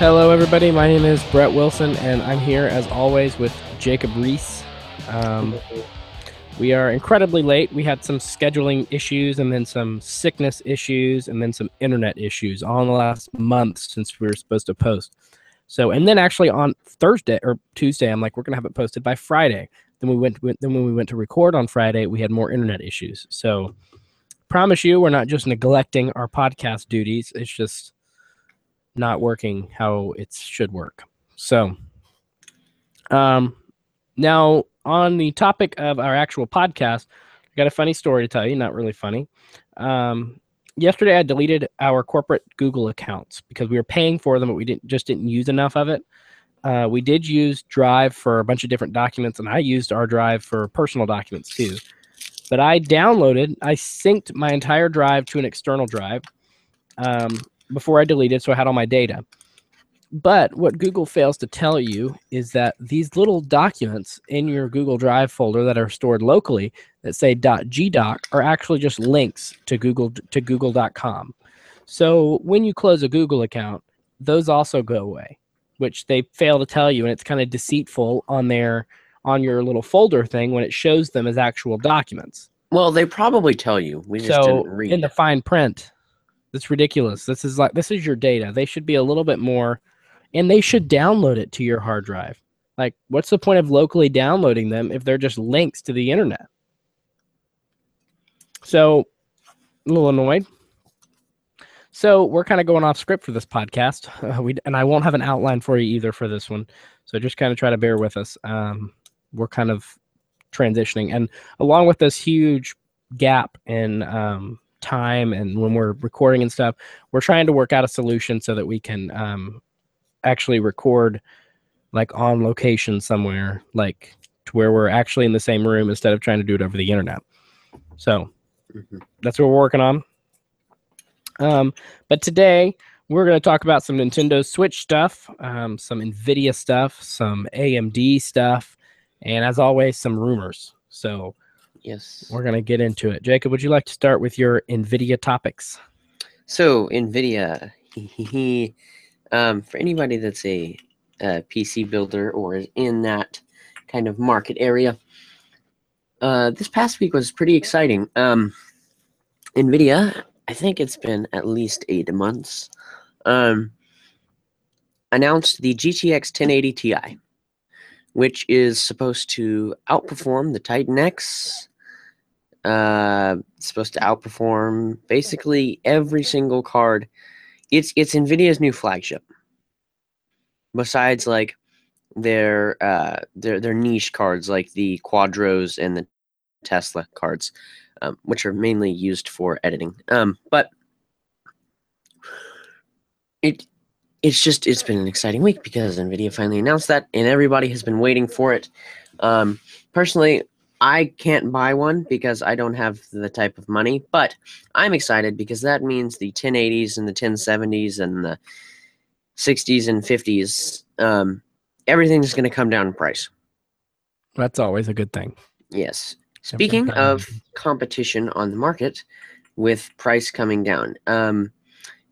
Hello, everybody. My name is Brett Wilson, and I'm here as always with Jacob Reese. Um, we are incredibly late. We had some scheduling issues, and then some sickness issues, and then some internet issues all in the last month since we were supposed to post. So, and then actually on Thursday or Tuesday, I'm like, we're gonna have it posted by Friday. Then we went. Then when we went to record on Friday, we had more internet issues. So, promise you, we're not just neglecting our podcast duties. It's just not working how it should work. So, um, now on the topic of our actual podcast, I got a funny story to tell you. Not really funny. Um, yesterday I deleted our corporate Google accounts because we were paying for them, but we didn't just didn't use enough of it. Uh, we did use Drive for a bunch of different documents, and I used our Drive for personal documents too. But I downloaded, I synced my entire drive to an external drive um, before I deleted, so I had all my data. But what Google fails to tell you is that these little documents in your Google Drive folder that are stored locally that say .gdoc are actually just links to Google to google.com. So when you close a Google account, those also go away, which they fail to tell you and it's kind of deceitful on their on your little folder thing when it shows them as actual documents. Well, they probably tell you. We just So didn't read. in the fine print, that's ridiculous. This is like this is your data. They should be a little bit more, and they should download it to your hard drive. Like, what's the point of locally downloading them if they're just links to the internet? So, a little annoyed. So we're kind of going off script for this podcast. Uh, we and I won't have an outline for you either for this one. So just kind of try to bear with us. Um, we're kind of transitioning, and along with this huge gap in um, time and when we're recording and stuff, we're trying to work out a solution so that we can um, actually record like on location somewhere, like to where we're actually in the same room instead of trying to do it over the internet. So Mhm. that's what we're working on. Um, but today we're going to talk about some Nintendo Switch stuff, um, some Nvidia stuff, some AMD stuff, and as always, some rumors. So Yes. we're going to get into it. Jacob, would you like to start with your Nvidia topics? So Nvidia, um, for anybody that's a, uh PC builder or is in that kind of market area, uh, this past week was pretty exciting. Um, Nvidia, I think it's been at least eight months, um, announced the GTX 1080 Ti, which is supposed to outperform the Titan X. Uh, supposed to outperform basically every single card. It's it's Nvidia's new flagship. Besides, like their uh their their niche cards like the Quadros and the Tesla cards, um, which are mainly used for editing. Um, but it it's just it's been an exciting week because Nvidia finally announced that, and everybody has been waiting for it. Um, personally, I can't buy one because I don't have the type of money, but I'm excited because that means the 1080s and the 1070s and the 60s and 50s, um, everything's going to come down in price. That's always a good thing. Yes. Speaking of competition on the market with price coming down, um,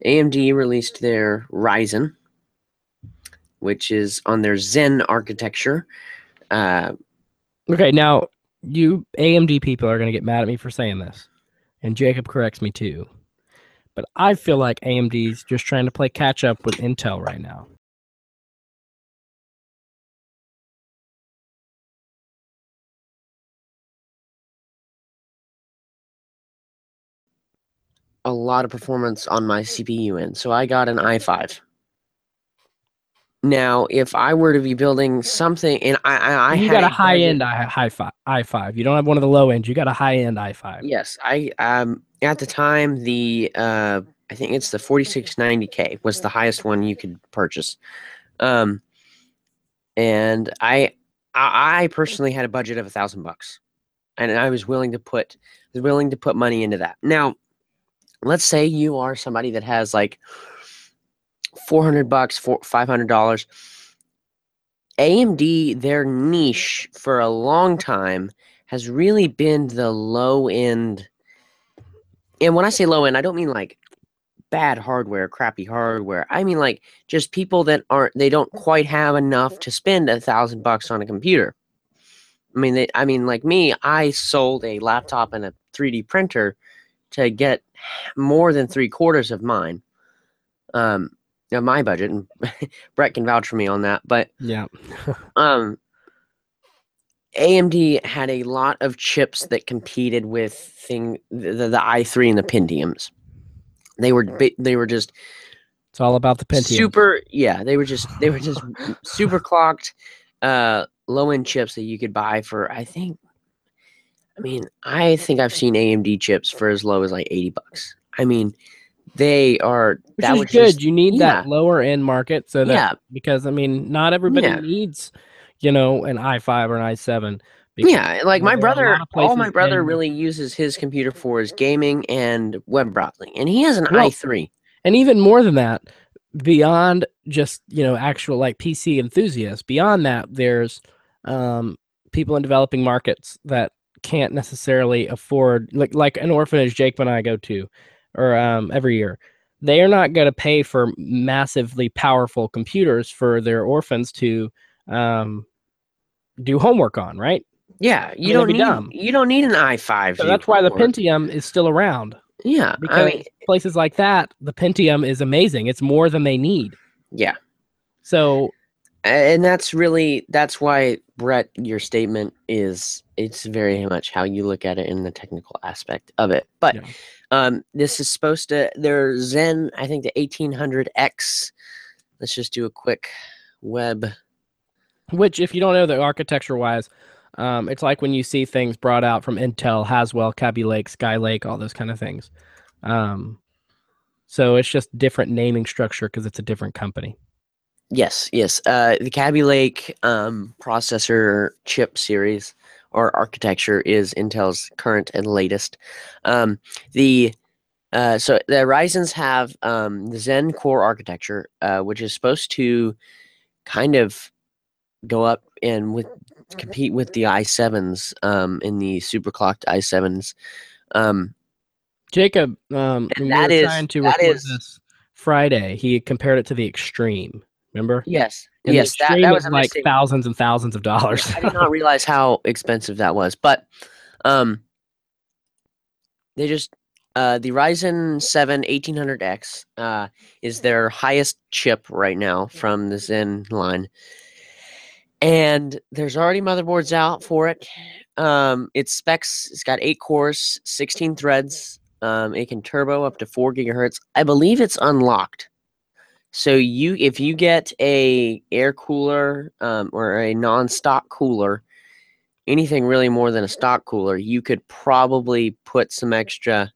AMD released their Ryzen, which is on their Zen architecture. Uh, Okay, now you AMD people are going to get mad at me for saying this, and Jacob corrects me too. But I feel like AMD's just trying to play catch up with Intel right now. a lot of performance on my CPU end. So I got an i5. Now, if I were to be building something, and I, I, I you had got a budget- high end i high five i five. You don't have one of the low ends. You got a high end i five. Yes, I um at the time the uh I think it's the 4690K was the highest one you could purchase. Um and I I, I personally had a budget of a thousand bucks. And I was willing to put was willing to put money into that. Now, let's say you are somebody that has like 400 bucks, for $500. AMD their niche for a long time has really been the low end. And when I say low end, I don't mean like bad hardware, crappy hardware. I mean, like just people that aren't they don't quite have enough to spend a thousand bucks on a computer. I mean, they, I mean, like me, I sold a laptop and a 3D printer to get more than three quarters of mine, um, of my budget, and Brett can vouch for me on that. But Yeah. um, AMD had a lot of chips that competed with thing the, the, the i3 and the Pentiums. They were they were just It's all about the Pentium. super yeah they were just they were just super clocked uh low end chips that you could buy for I think I mean I think I've seen AMD chips for as low as like 80 bucks. I mean they are Which that is was good. just you need yeah. that lower end market so that yeah because I mean not everybody Yeah. needs, you know, an i5 or an i7. because Yeah, like my there are a brother, all my brother in- really uses his computer for is gaming and web browsing, and he has an Well, i3. and even more than that beyond just you know actual like pc enthusiasts beyond that there's um people in developing markets that can't necessarily afford like like an orphanage jake and i go to or um every year. They are not going to pay for massively powerful computers for their orphans to um do homework on right? Yeah, mean, you don't need you don't need an i5. so that's why the pentium is still around. Yeah, because I mean, places like that the pentium is amazing. It's more than they need. Yeah, so and that's really that's why Brett, your statement is it's very much how you look at it in the technical aspect of it. But Yeah. um, this is supposed to their Zen, I think the 1800X. Let's just do a quick web. Which, if you don't know the architecture wise, um, it's like when you see things brought out from Intel, Haswell, Kaby Lake, Skylake, all those kind of things. Um, so it's just different naming structure because it's a different company. Yes, yes. Uh, the Kaby Lake um, processor chip series or architecture is Intel's current and latest. Um, the uh, so the Ryzen's have um, the Zen core architecture, uh, which is supposed to kind of go up and with compete with the i7s um, in the superclocked i7s. Um, Jacob, um, And we that were is- trying to that record is- this Friday, he compared it to the Extreme. Remember? yes, And yes, that, that was like mistake. thousands and thousands of dollars. I did not realize how expensive that was, but um, they just uh, the Ryzen 7 1800X uh, is their highest chip right now from the Zen line, and there's already motherboards out for it. Um, its specs, it's got eight cores, 16 threads. Um, it can turbo up to four gigahertz. I believe it's unlocked. So you, if you get a air cooler um, or a non-stock cooler, anything really more than a stock cooler, you could probably put some extra.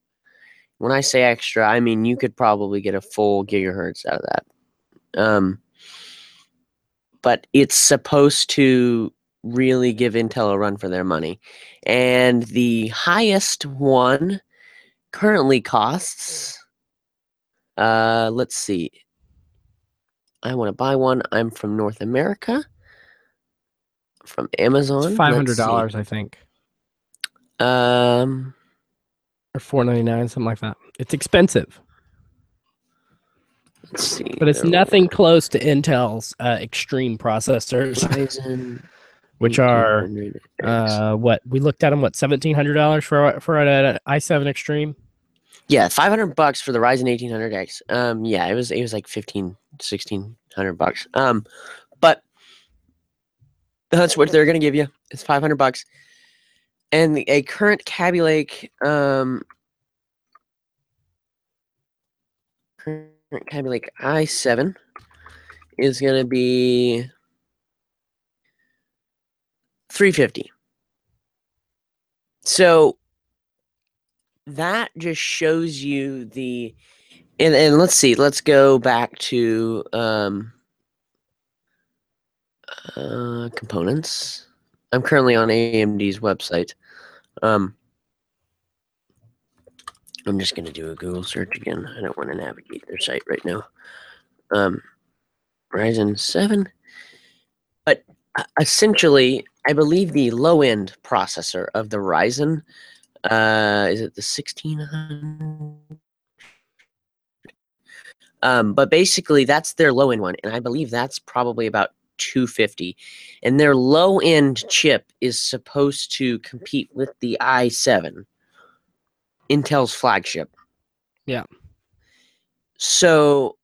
When I say extra, I mean you could probably get a full gigahertz out of that. Um, but it's supposed to really give Intel a run for their money, and the highest one currently costs. Uh, let's see. I want to buy one. I'm from North America. From Amazon. Five hundred dollars, I think, Um, or four ninety nine, something like that. It's expensive, let's see. but it's nothing close to Intel's uh, Extreme processors, Ryzen which are uh, what we looked at them. What seventeen hundred dollars for for an i7 Extreme? Yeah, five hundred bucks for the Ryzen eighteen hundred X. Um, yeah, it was it was like 15, 1600 bucks. Um, but that's what they're gonna give you. It's five hundred bucks, and the, a current Kaby Lake um. Current Kaby Lake i7 is gonna be 350. So that just shows you the and, and let's see, let's go back to um uh components. I'm currently on AMD's website. Um I'm just gonna do a Google search again. I don't want to navigate their site right now. Um Ryzen 7. But essentially, I believe the low end processor of the Ryzen uh, is it the 1600 Um, but basically, that's their low end one, and I believe that's probably about 250. And their low end chip is supposed to compete with the i7, Intel's flagship. Yeah. So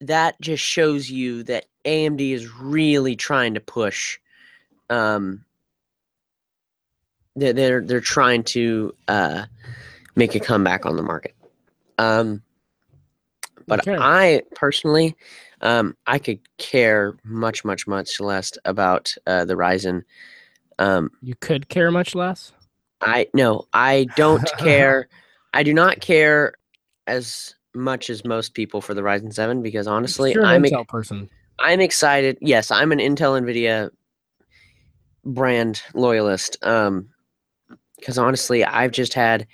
that just shows you that AMD is really trying to push. Um, they're they're, they're trying to uh, make a comeback on the market. Um, but Okay. I personally, um, I could care much, much, much less about uh, the Ryzen. Um, You could care much less. I no, I don't care. I do not care as much as most people for the Ryzen 7 because honestly, I'm Intel person. I'm excited. Yes, I'm an Intel Nvidia brand loyalist. Um, because honestly, I've just had,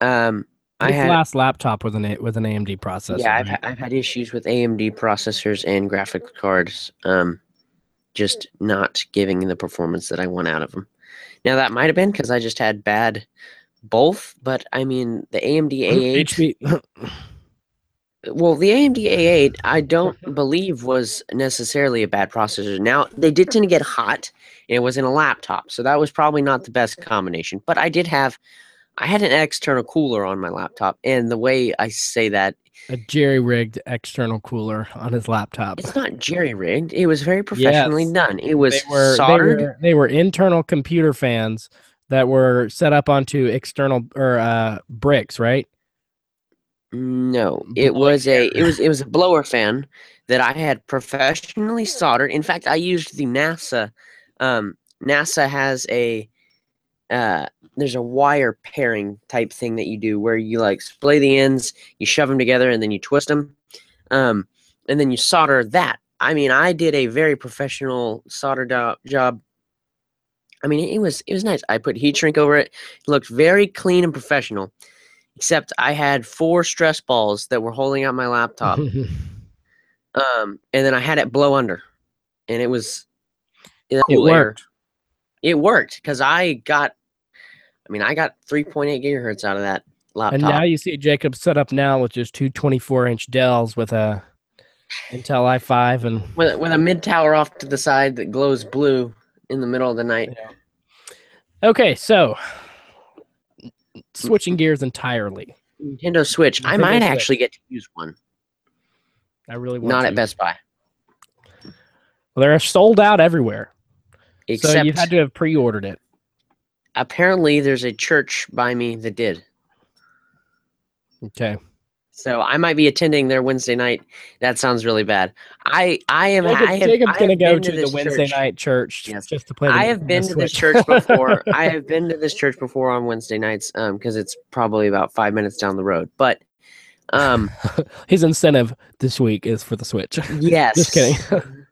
um, I had last laptop with an A- with an AMD processor. yeah, I've, right? I've had issues with AMD processors and graphics cards. Um, just not giving the performance that I want out of them. Now that might have been because I just had bad both, but I mean the AMD A8. Well, the AMD A8, I don't believe was necessarily a bad processor. Now, they did tend to get hot. and It was in a laptop, so that was probably not the best combination. But I did have, I had an external cooler on my laptop, and the way I say that, a jerry rigged external cooler on his laptop. it's not jerry rigged. It was very professionally Yes. done. It was They were, soldered. they were they were internal computer fans that were set up onto external or uh, bricks, right? No, it was a it was it was a blower fan that I had professionally soldered. In fact, I used the NASA. Um, NASA has a uh, there's a wire pairing type thing that you do where you like splay the ends, you shove them together, and then you twist them, um, and then you solder that. I mean, I did a very professional solder do- job. I mean, it was it was nice. I put heat shrink over it. It looked very clean and professional except I had four stress balls that were holding out my laptop. um, and then I had it blow under, and it was it, it cool air. worked. It worked because I got, I mean, I got 3.8 gigahertz out of that laptop. And now you see Jacob set up now with just two 24 inch Dells with a Intel i5 and with, with a mid tower off to the side that glows blue in the middle of the night. okay, so switching gears entirely. Nintendo Switch. I might Switch. actually get to use one. I really want Not to. at Best Buy. Well, they're sold out everywhere. Except so you had to have pre-ordered it. apparently there's a church by me that did. Okay. So I might be attending their Wednesday night. That sounds really bad. I I am. Jacob, I have, Jacob's I gonna go to, the Wednesday church. night church Yes. just to play. The, I have been to this church before. I have been to this church before on Wednesday nights, um, because it's probably about five minutes down the road. But, um, His incentive this week is for the Switch. yes. Just kidding.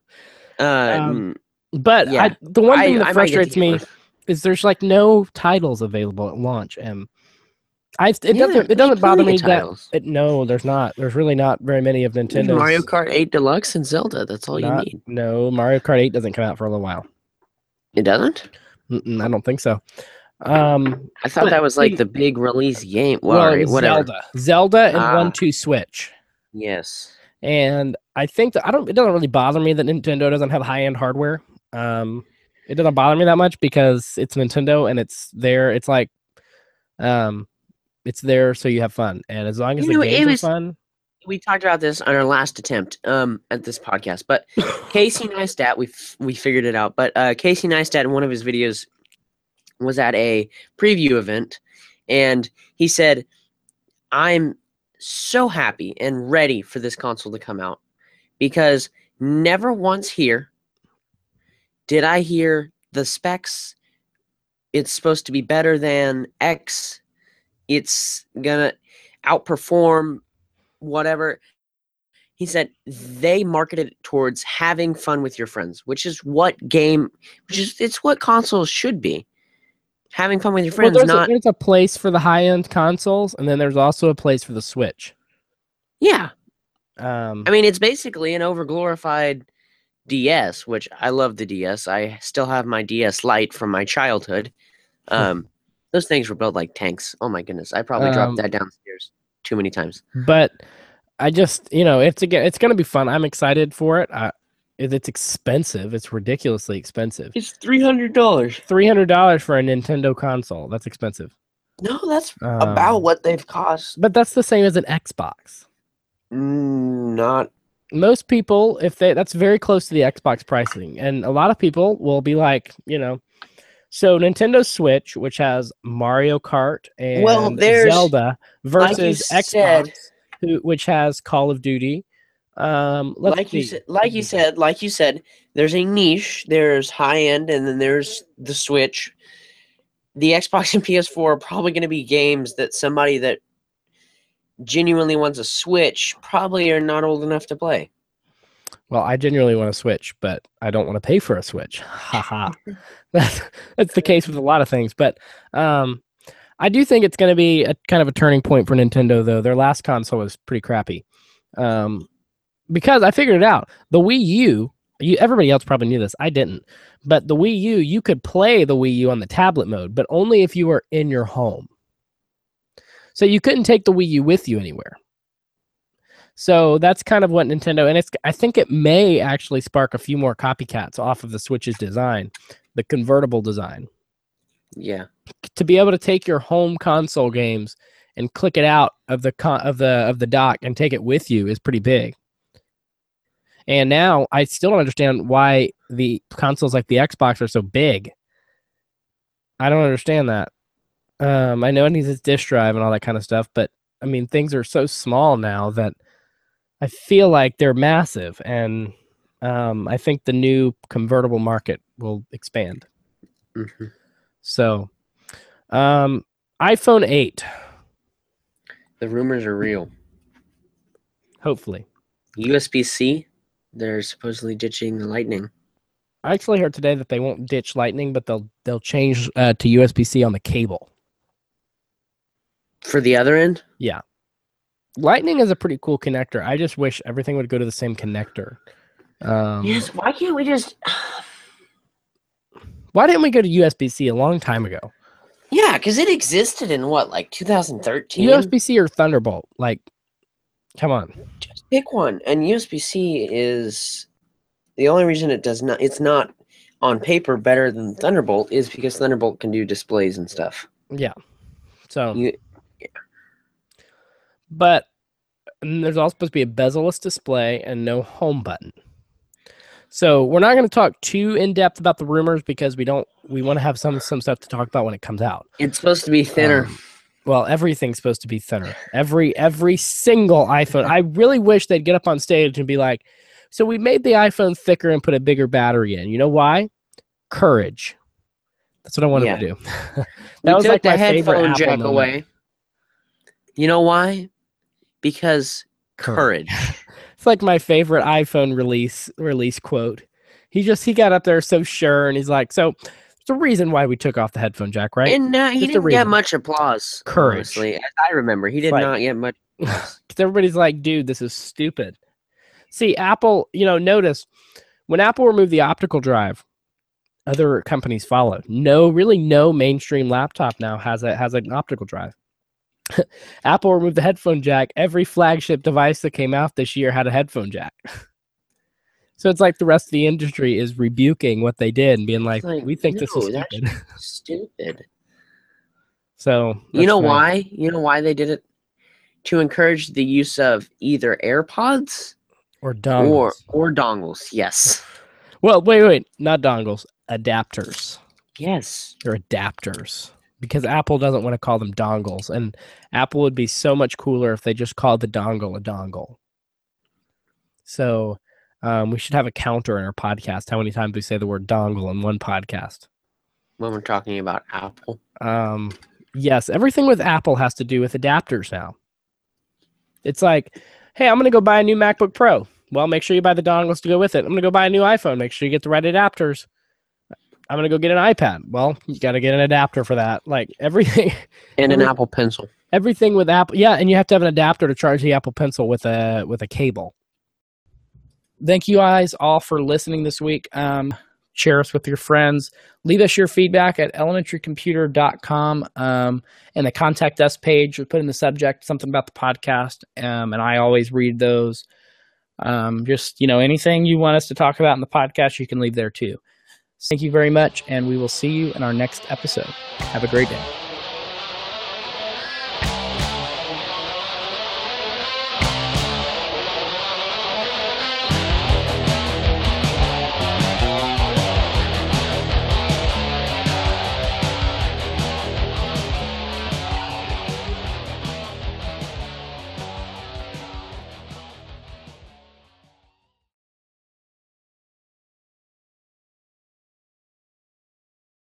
Uh, Um, But Yeah. I, the one I, thing that I get to frustrates me is there's like no titles available at launch. And I it Yeah, doesn't it doesn't bother me that it, no, there's not. There's really not very many of Nintendo. Mario Kart 8 Deluxe and Zelda. That's all not- you need. No, Mario Kart 8 doesn't come out for a little while. It doesn't. Mm-mm, I don't think so. Um, I thought that was like the big release game. Well, well, all right, whatever. Zelda, Zelda, and Ah. One Two Switch. Yes. And I think that I don't. It doesn't really bother me that Nintendo doesn't have high end hardware. Um, it doesn't bother me that much because it's Nintendo and it's there. It's like, um, it's there so you have fun, and as long as You the know, games was- are fun, we talked about this on our last attempt um at this podcast but casey neistat we we figured it out but uh casey neistat in one of his videos was at a preview event and he said i'm so happy and ready for this console to come out because never once here did i hear the specs it's supposed to be better than x it's gonna outperform whatever. He said they marketed it towards having fun with your friends, which is what game, which is it's what consoles should be. Having fun with your well, friends, there's, not a, there's a place for the high end consoles, and then there's also a place for the Switch. yeah. Um, I mean, it's basically an overglorified DS, which I love the DS. I still have my DS Lite from my childhood. Um, those things were built like tanks. Oh my goodness, I probably Um, dropped that downstairs too many times. but I just, you know, it's again, it's going to be fun. I'm excited for it. I, it's expensive. It's ridiculously expensive. It's three hundred dollars. Three hundred dollars for a Nintendo console. That's expensive. No, that's Um, about what they've cost. But that's the same as an Xbox. Mm, not Most people, if they, that's very close to the Xbox pricing, and a lot of people will be like, you know, so Nintendo Switch, which has Mario Kart and Well, Zelda, like versus Xbox, said- who, which has Call of Duty. Um, like you said. Like you said. Like you said. There's a niche. There's high end, and then there's the Switch. The Xbox and PS4 are probably going to be games that somebody that genuinely wants a Switch probably are not old enough to play. Well, I genuinely want to switch, but I don't want to pay for a switch. Haha. that's that's the case with a lot of things. But um, I do think it's going to be a kind of a turning point for Nintendo, though. Their last console was pretty crappy. Um, because I figured it out. The Wii U, you everybody else probably knew this. I didn't. But the Wii U, you could play the Wii U on the tablet mode, but only if you were in your home. So you couldn't take the Wii U with you anywhere. So that's kind of what Nintendo, and it's I think it may actually spark a few more copycats off of the Switch's design, the convertible design, Yeah. to be able to take your home console games and click it out of the con- of the of the dock and take it with you is pretty big. And now I still don't understand why the consoles like the Xbox are so big. I don't understand that. Um, I know it needs its disk drive and all that kind of stuff, but I mean things are so small now that I feel like they're massive, and um, I think the new convertible market will expand. hmm So, um, iPhone 8, The rumors are real. hopefully. USB C. They're supposedly ditching the Lightning. I actually heard today that they won't ditch Lightning, but they'll they'll change uh, to USB C on the cable. For the other end, Lightning is a pretty cool connector. I just wish everything would go to the same connector. Um, yes. Why can't we just? Why didn't we go to USB C a long time ago? Yeah, because it existed in what, like 2013. USB C or Thunderbolt? Like, come on. Just pick one. And USB C is the only reason it does not. It's not on paper better than Thunderbolt is because Thunderbolt can do displays and stuff. Yeah. So, You, but there's also supposed to be a bezel-less display and no home button. So we're not going to talk too in depth about the rumors because we don't. We want to have some some stuff to talk about when it comes out. it's supposed to be thinner. Um, well, everything's supposed to be thinner. Every every single iPhone. I really wish they'd get up on stage and be like, "So we made the iPhone thicker and put a bigger battery in. You know why? Courage. That's what I wanted Yeah. to do. that we was took like the my favorite headphone Apple jack moment. away. You know why? Because Courage. It's like my favorite iPhone release release quote. He just he got up there so sure and he's like, "So there's a reason why we took off the headphone jack, right?" And uh, he Just didn't get much applause. Courage. honestly. As I remember, he did like- not get much. Because everybody's like, dude, this is stupid. See, Apple, you know, notice when Apple removed the optical drive, other companies followed. No, really, no mainstream laptop now has a has an optical drive. Apple removed the headphone jack. Every flagship device that came out this year had a headphone jack. so it's like the rest of the industry is rebuking what they did and being like, like, "We think this is stupid." Stupid. so You know fine. why? You know why they did it? To encourage the use of either AirPods Or dongles. or or dongles. Yes. well, wait, wait, not dongles, adapters. Yes. They're adapters because Apple doesn't want to call them dongles, and Apple would be so much cooler if they just called the dongle a dongle. So um, we should have a counter in our podcast. How many times we say the word dongle in one podcast? When we're talking about Apple. Um, yes, everything with Apple has to do with adapters now. It's like, hey, I'm going to go buy a new MacBook Pro. Well, make sure you buy the dongles to go with it. I'm going to go buy a new iPhone. Make sure you get the right adapters. I'm going to go get an iPad. Well, you got to get an adapter for that. Like everything, And an Every- Apple Pencil. everything with Apple. Yeah, and you have to have an adapter to charge the Apple Pencil with a with a cable. Thank you guys all for listening this week. Um, share us with your friends. Leave us your feedback at elementarycomputer.com um, and the contact us page. We put in the subject something about the podcast, um, and I always read those. Um, just, you know, anything you want us to talk about in the podcast, you can leave there too. Thank you very much, and we will see you in our next episode. Have a great day.